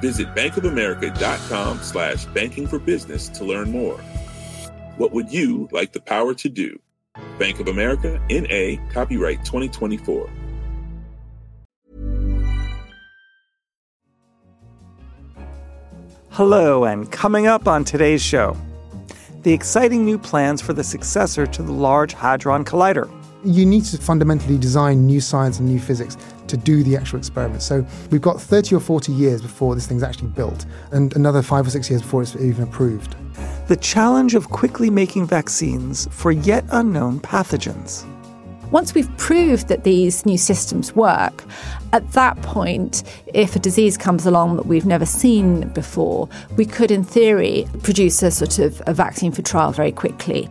Visit bankofamerica.com slash banking for business to learn more. What would you like the power to do? Bank of America, N.A., copyright 2024. Hello, and coming up on today's show, the exciting new plans for the successor to the Large Hadron Collider. You need to fundamentally design new science and new physics to do the actual experiment. So we've got 30 or 40 years before this thing's actually built, and another five or six years before it's even approved. The challenge of quickly making vaccines for yet unknown pathogens. Once we've proved that these new systems work, at that point, if a disease comes along that we've never seen before, we could, in theory, produce a sort of a vaccine for trial very quickly.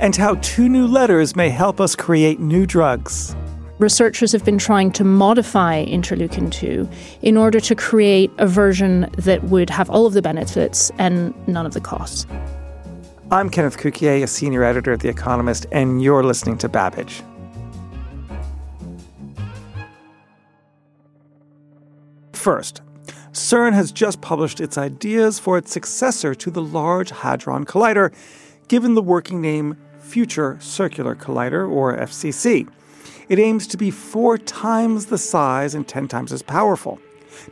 And how two new letters may help us create new drugs researchers have been trying to modify interleukin 2 in order to create a version that would have all of the benefits and none of the costs. I'm Kenneth Cukier, a senior editor at The Economist, and you're listening to Babbage. First, CERN has just published its ideas for its successor to the Large Hadron Collider, given the working name Future Circular Collider, or FCC. It aims to be four times the size and 10 times as powerful.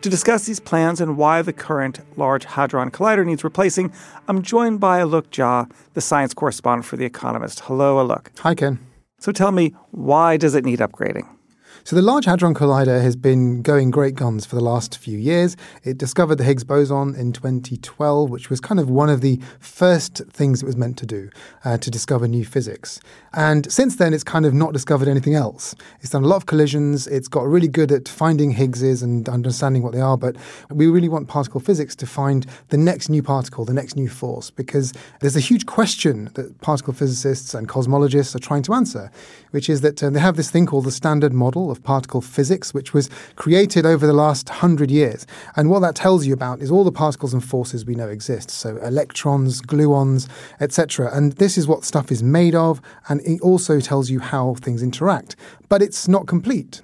To discuss these plans and why the current Large Hadron Collider needs replacing, I'm joined by Alok Jha, the science correspondent for The Economist. Hello, Alok. Hi, Ken. So tell me, why does it need upgrading? So the Large Hadron Collider has been going great guns for the last few years. It discovered the Higgs boson in 2012, which was kind of one of the first things it was meant to do, uh, to discover new physics. And since then, it's kind of not discovered anything else. It's done a lot of collisions. It's got really good at finding Higgses and understanding what they are. But we really want particle physics to find the next new particle, the next new force, because there's a huge question that particle physicists and cosmologists are trying to answer, which is that um, they have this thing called the Standard Model of particle physics, which was created over the last hundred years. And what that tells you about is all the particles and forces we know exist. So electrons, gluons, etc. And this is what stuff is made of, and it also tells you how things interact. But it's not complete.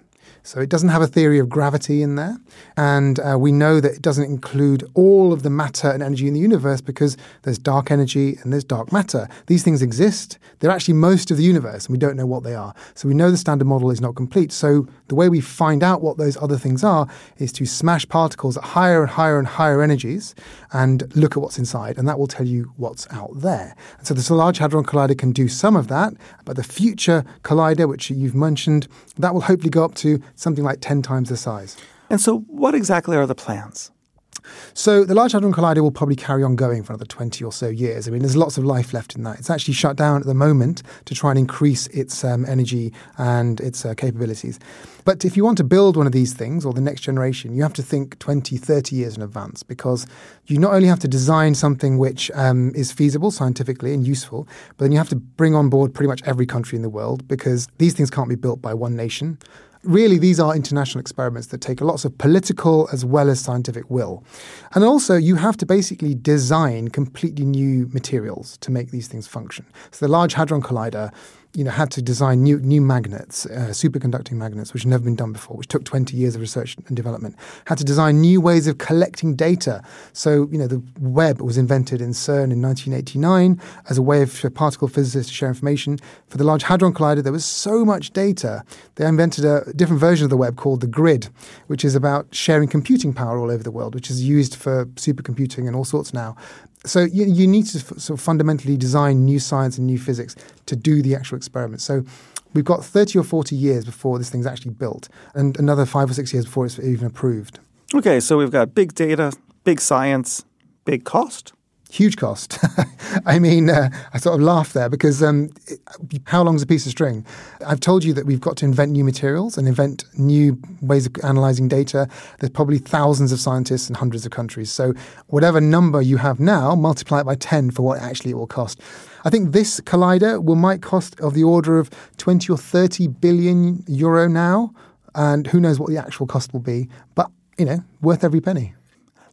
So it doesn't have a theory of gravity in there. And uh, we know that it doesn't include all of the matter and energy in the universe because there's dark energy and there's dark matter. These things exist. They're actually most of the universe, and we don't know what they are. So we know the standard model is not complete. So the way we find out what those other things are is to smash particles at higher and higher and higher energies and look at what's inside, and that will tell you what's out there. And so the Large Hadron Collider can do some of that, but the future collider, which you've mentioned, that will hopefully go up to something like 10 times the size. And so, what exactly are the plans? So the Large Hadron Collider will probably carry on going for another 20 or so years. I mean, there's lots of life left in that. It's actually shut down at the moment to try and increase its um, energy and its uh, capabilities. But if you want to build one of these things or the next generation, you have to think 20, 30 years in advance because you not only have to design something which um, is feasible scientifically and useful, but then you have to bring on board pretty much every country in the world because these things can't be built by one nation really these are international experiments that take lots of political as well as scientific will. And also you have to basically design completely new materials to make these things function. So the Large Hadron Collider you know, had to design new new magnets, uh, superconducting magnets, which had never been done before, which took 20 years of research and development. Had to design new ways of collecting data. So, you know, the web was invented in CERN in 1989 as a way for particle physicists to share information. For the Large Hadron Collider, there was so much data. They invented a different version of the web called the grid, which is about sharing computing power all over the world, which is used for supercomputing and all sorts now so you, you need to f- sort of fundamentally design new science and new physics to do the actual experiment. So we've got 30 or 40 years before this thing's actually built and another five or six years before it's even approved. Okay, so we've got big data, big science, big cost. Huge cost. I mean, uh, I sort of laugh there because um, it, how long's a piece of string? I've told you that we've got to invent new materials and invent new ways of analyzing data. There's probably thousands of scientists in hundreds of countries. So whatever number you have now, multiply it by 10 for what actually it will cost. I think this collider will might cost of the order of 20 or 30 billion euro now. And who knows what the actual cost will be. But, you know, worth every penny.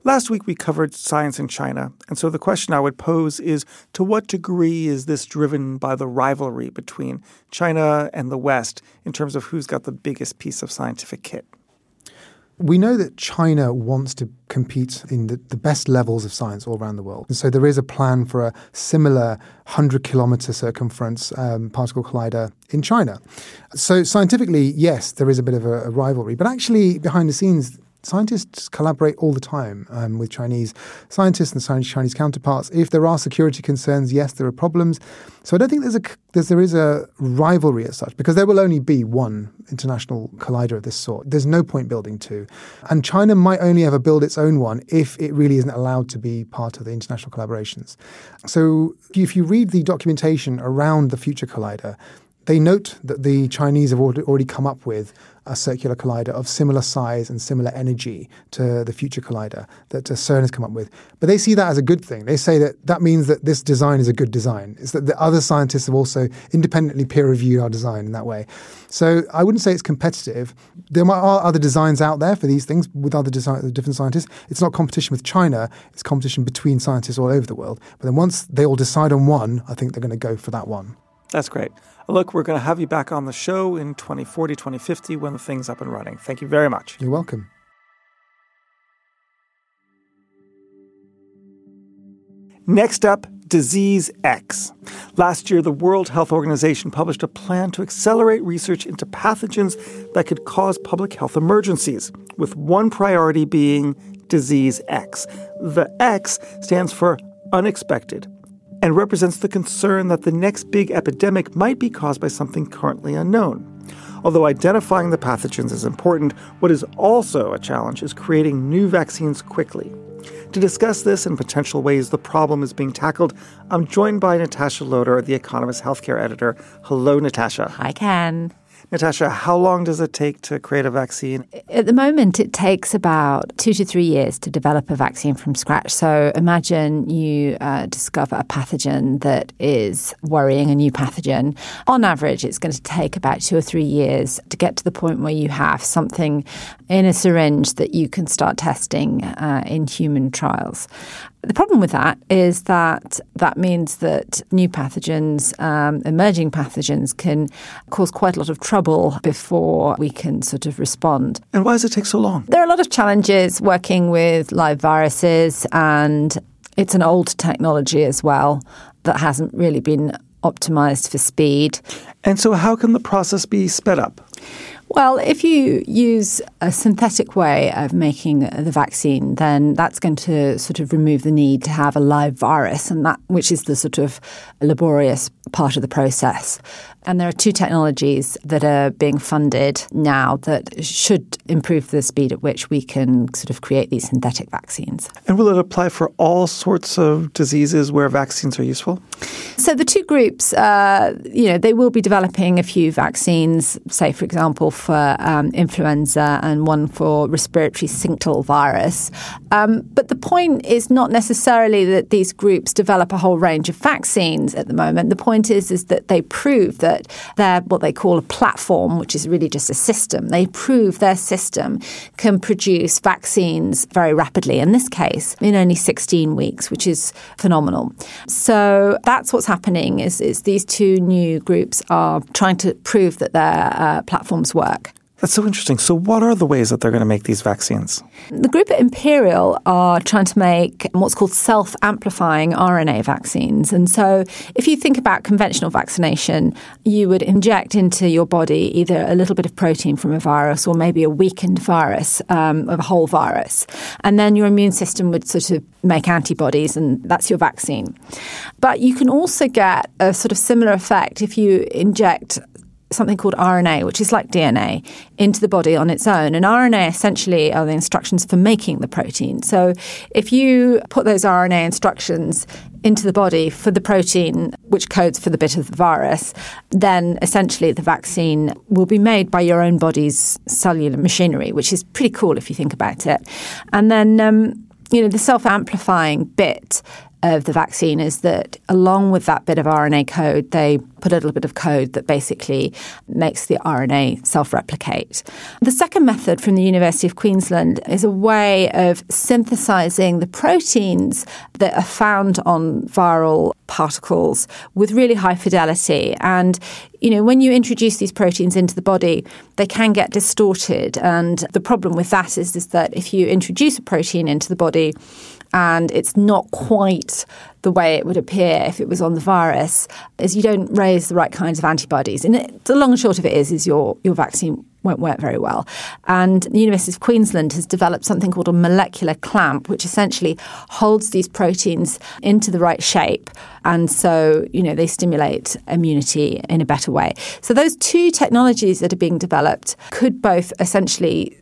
Last week we covered science in China, and so the question I would pose is to what degree is this driven by the rivalry between China and the West in terms of who's got the biggest piece of scientific kit? We know that China wants to compete in the, the, best levels of science all around the world. And so there is a plan for a similar 100 kilometer circumference um, particle collider in China. So scientifically, yes, there is a bit of a, a rivalry. But actually, behind the scenes, scientists collaborate all the time um, with Chinese scientists and Chinese counterparts. If there are security concerns, yes, there are problems. So I don't think there's a there's, there is a rivalry as such because there will only be one international collider of this sort. There's no point building two, and China might only ever build its own one if it really isn't allowed to be part of the international collaborations. So if you read the documentation around the Future Collider, they note that the Chinese have already come up with a circular collider of similar size and similar energy to the future collider that uh, CERN has come up with. But they see that as a good thing. They say that that means that this design is a good design. It's that the other scientists have also independently peer reviewed our design in that way. So I wouldn't say it's competitive. There are other designs out there for these things with other design, different scientists. It's not competition with China. It's competition between scientists all over the world. But then once they all decide on one, I think they're going to go for that one. That's great. Look, we're going to have you back on the show in 2040, 2050 when the thing's up and running. Thank you very much. You're welcome. Next up, Disease X. Last year, the World Health Organization published a plan to accelerate research into pathogens that could cause public health emergencies, with one priority being Disease X. The X stands for unexpected and represents the concern that the next big epidemic might be caused by something currently unknown. Although identifying the pathogens is important, what is also a challenge is creating new vaccines quickly. To discuss this and potential ways the problem is being tackled, I'm joined by Natasha Loder, the Economist healthcare editor. Hello, Natasha. Hi, Ken. Natasha, how long does it take to create a vaccine? At the moment, it takes about two to three years to develop a vaccine from scratch. So imagine you uh, discover a pathogen that is worrying, a new pathogen. On average, it's going to take about two or three years to get to the point where you have something in a syringe that you can start testing uh, in human trials. The problem with that is that that means that new pathogens, um, emerging pathogens, can cause quite a lot of trouble before we can sort of respond. And why does it take so long? There are a lot of challenges working with live viruses, and it's an old technology as well that hasn't really been optimized for speed. And so, how can the process be sped up? Well, if you use a synthetic way of making the vaccine, then that's going to sort of remove the need to have a live virus, and that which is the sort of laborious part of the process. And there are two technologies that are being funded now that should improve the speed at which we can sort of create these synthetic vaccines. And will it apply for all sorts of diseases where vaccines are useful? So the two groups, uh, you know, they will be developing a few vaccines, say, for example, for um, influenza and one for respiratory syncytial virus. Um, but the point is not necessarily that these groups develop a whole range of vaccines at the moment. The point is, is that they prove that they're what they call a platform, which is really just a system. They prove their system can produce vaccines very rapidly. In this case, in only 16 weeks, which is phenomenal. So that's what's happening. Is, is these two new groups are trying to prove that their uh, platforms work. That's so interesting. So, what are the ways that they're going to make these vaccines? The group at Imperial are trying to make what's called self amplifying RNA vaccines. And so, if you think about conventional vaccination, you would inject into your body either a little bit of protein from a virus or maybe a weakened virus um, of a whole virus. And then your immune system would sort of make antibodies, and that's your vaccine. But you can also get a sort of similar effect if you inject something called RNA, which is like DNA, into the body on its own. And RNA essentially are the instructions for making the protein. So if you put those RNA instructions into the body for the protein which codes for the bit of the virus, then essentially the vaccine will be made by your own body's cellular machinery, which is pretty cool if you think about it. And then, um, you know, the self amplifying bit of the vaccine is that along with that bit of RNA code, they a little bit of code that basically makes the RNA self replicate. The second method from the University of Queensland is a way of synthesizing the proteins that are found on viral particles with really high fidelity. And you know, when you introduce these proteins into the body, they can get distorted. And the problem with that is, is that if you introduce a protein into the body, and it's not quite the way it would appear if it was on the virus, is you don't raise the right kinds of antibodies. And it, the long and short of it is, is your, your vaccine won't work very well. And the University of Queensland has developed something called a molecular clamp, which essentially holds these proteins into the right shape. And so, you know, they stimulate immunity in a better way. So those two technologies that are being developed could both essentially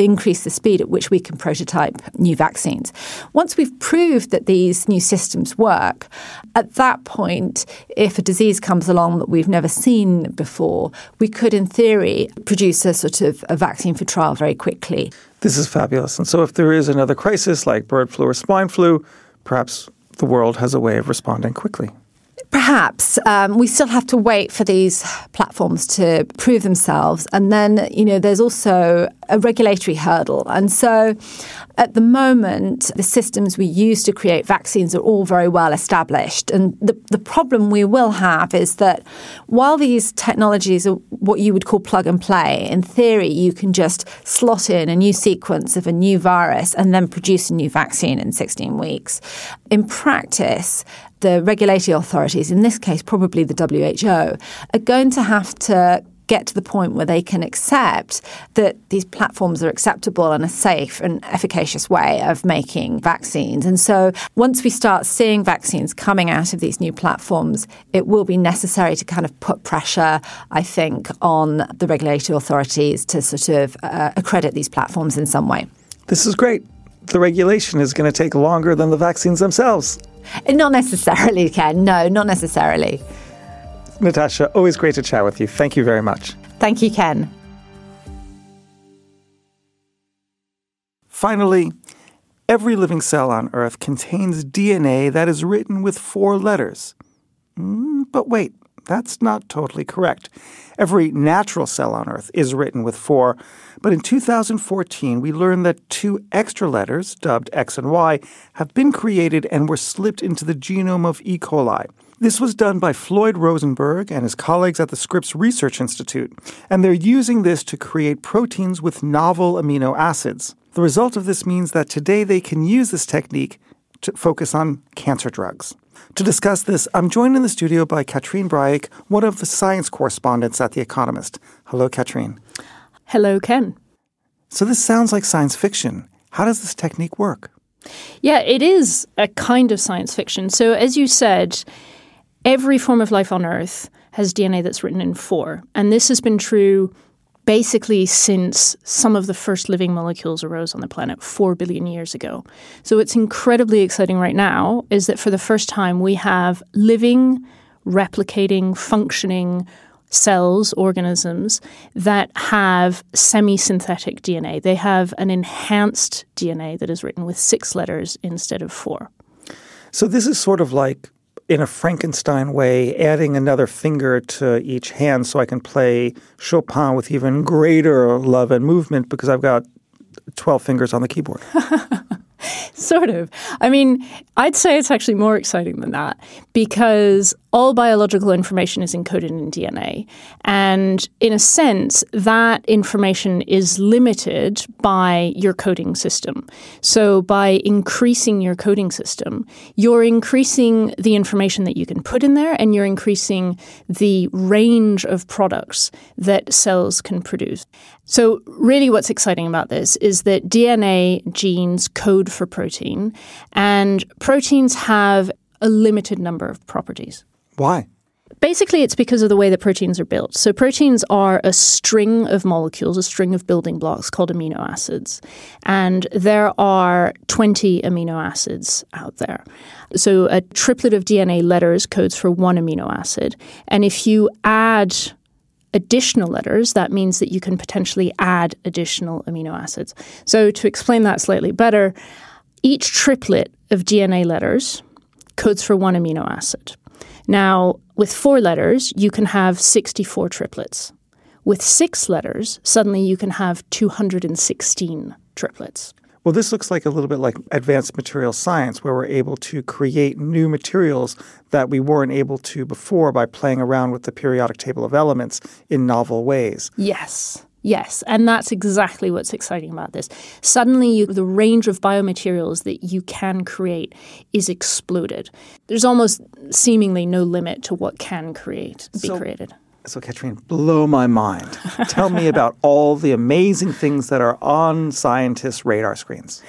increase the speed at which we can prototype new vaccines. Once we've proved that these new systems work, at that point, if a disease comes along that we've never seen before, we could, in theory, produce a sort of a vaccine for trial very quickly. This is fabulous. And so, if there is another crisis like bird flu or swine flu, perhaps the world has a way of responding quickly. Perhaps um, we still have to wait for these platforms to prove themselves, and then you know there's also a regulatory hurdle. And so, at the moment, the systems we use to create vaccines are all very well established. And the the problem we will have is that while these technologies are what you would call plug and play, in theory you can just slot in a new sequence of a new virus and then produce a new vaccine in 16 weeks. In practice, the regulatory authorities, in this case probably the WHO, are going to have to get to the point where they can accept that these platforms are acceptable and a safe and efficacious way of making vaccines. And so once we start seeing vaccines coming out of these new platforms, it will be necessary to kind of put pressure, I think, on the regulatory authorities to sort of uh, accredit these platforms in some way. This is great. The regulation is going to take longer than the vaccines themselves. Not necessarily, Ken. No, not necessarily. Natasha, always great to chat with you. Thank you very much. Thank you, Ken. Finally, every living cell on Earth contains DNA that is written with four letters. Mm, but wait, that's not totally correct. Every natural cell on Earth is written with four, but in 2014 we learned that two extra letters, dubbed X and Y, have been created and were slipped into the genome of E. coli. This was done by Floyd Romesberg and his colleagues at the Scripps Research Institute, and they're using this to create proteins with novel amino acids. The result of this means that today they can use this technique to focus on cancer drugs. To discuss this, I'm joined in the studio by Catherine Brahic, one of the science correspondents at The Economist. Hello, Katrine. Hello, Ken. So this sounds like science fiction. How does this technique work? Yeah, it is a kind of science fiction. So, as you said, every form of life on Earth has DNA that's written in four. And this has been true basically since some of the first living molecules arose on the planet 4 billion years ago. So what's incredibly exciting right now is that for the first time we have living, replicating, functioning cells, organisms that have semi synthetic DNA. They have an enhanced DNA that is written with six letters instead of four. So this is sort of like in a Frankenstein way, adding another finger to each hand so I can play Chopin with even greater love and movement because I've got 12 fingers on the keyboard. sort of. I mean, I'd say it's actually more exciting than that because all biological information is encoded in DNA. And in a sense, that information is limited by your coding system. So by increasing your coding system, you're increasing the information that you can put in there and you're increasing the range of products that cells can produce. So, really, what's exciting about this is that DNA genes code for protein, and proteins have a limited number of properties. Why? Basically, it's because of the way that proteins are built. So, proteins are a string of molecules, a string of building blocks called amino acids. And there are 20 amino acids out there. So, a triplet of DNA letters codes for one amino acid. And if you add additional letters, that means that you can potentially add additional amino acids. So, to explain that slightly better, each triplet of DNA letters codes for one amino acid. Now, with four letters, you can have 64 triplets. With six letters, suddenly you can have 216 triplets. Well, this looks like a little bit like advanced material science, where we're able to create new materials that we weren't able to before by playing around with the periodic table of elements in novel ways. Yes. Yes, and that's exactly what's exciting about this. Suddenly, you, the range of biomaterials that you can create is exploded. There's almost seemingly no limit to what can create be So- created. So, Catherine, blow my mind. Tell me about all the amazing things that are on scientists' radar screens.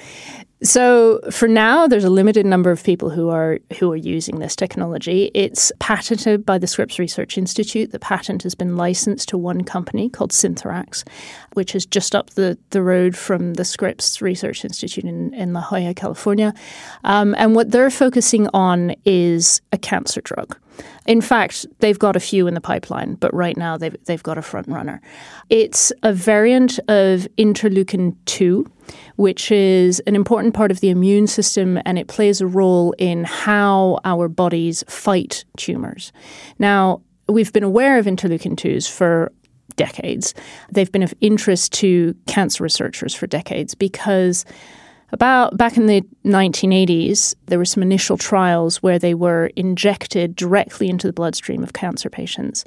So for now, there's a limited number of people who are who are using this technology. It's patented by the Scripps Research Institute. The patent has been licensed to one company called Synthorx, which is just up the, the road from the Scripps Research Institute in, in La Jolla, California. Um, and what they're focusing on is a cancer drug. In fact, they've got a few in the pipeline, but right now they've, they've got a front runner. It's a variant of interleukin 2, which is an important part of the immune system and it plays a role in how our bodies fight tumors. Now, we've been aware of interleukin 2s for decades. They've been of interest to cancer researchers for decades because about back in the 1980s, there were some initial trials where they were injected directly into the bloodstream of cancer patients.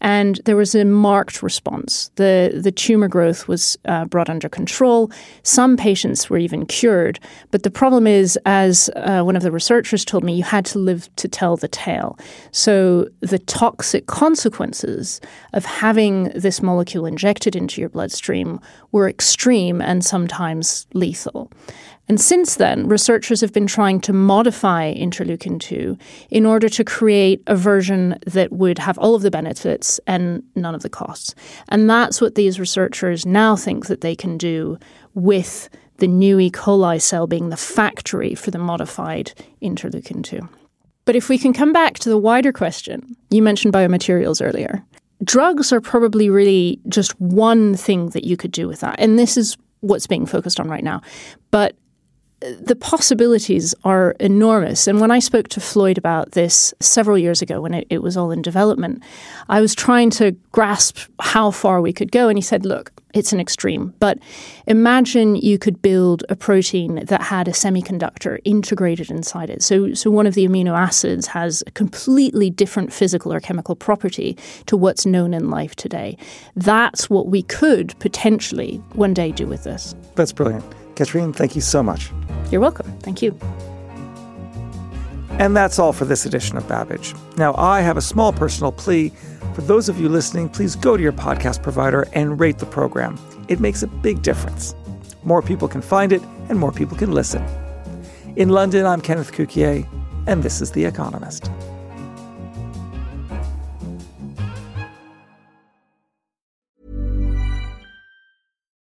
And there was a marked response. The, the tumor growth was uh, brought under control. Some patients were even cured. But the problem is, as uh, one of the researchers told me, you had to live to tell the tale. So the toxic consequences of having this molecule injected into your bloodstream were extreme and sometimes lethal. And since then, researchers have been trying to modify interleukin 2 in order to create a version that would have all of the benefits and none of the costs. And that's what these researchers now think that they can do with the new E. coli cell being the factory for the modified interleukin 2. But if we can come back to the wider question, you mentioned biomaterials earlier. Drugs are probably really just one thing that you could do with that. And this is what's being focused on right now. But the possibilities are enormous. And when I spoke to Floyd about this several years ago, when it, it, was all in development, I was trying to grasp how far we could go. And he said, look, it's an extreme, but imagine you could build a protein that had a semiconductor integrated inside it. So, so one of the amino acids has a completely different physical or chemical property to what's known in life today. That's what we could potentially one day do with this. That's brilliant. Catherine, thank you so much. You're welcome. Thank you. And that's all for this edition of Babbage. Now, I have a small personal plea. For those of you listening, please go to your podcast provider and rate the program. It makes a big difference. More people can find it, and more people can listen. In London, I'm Kenneth Cukier, and this is The Economist.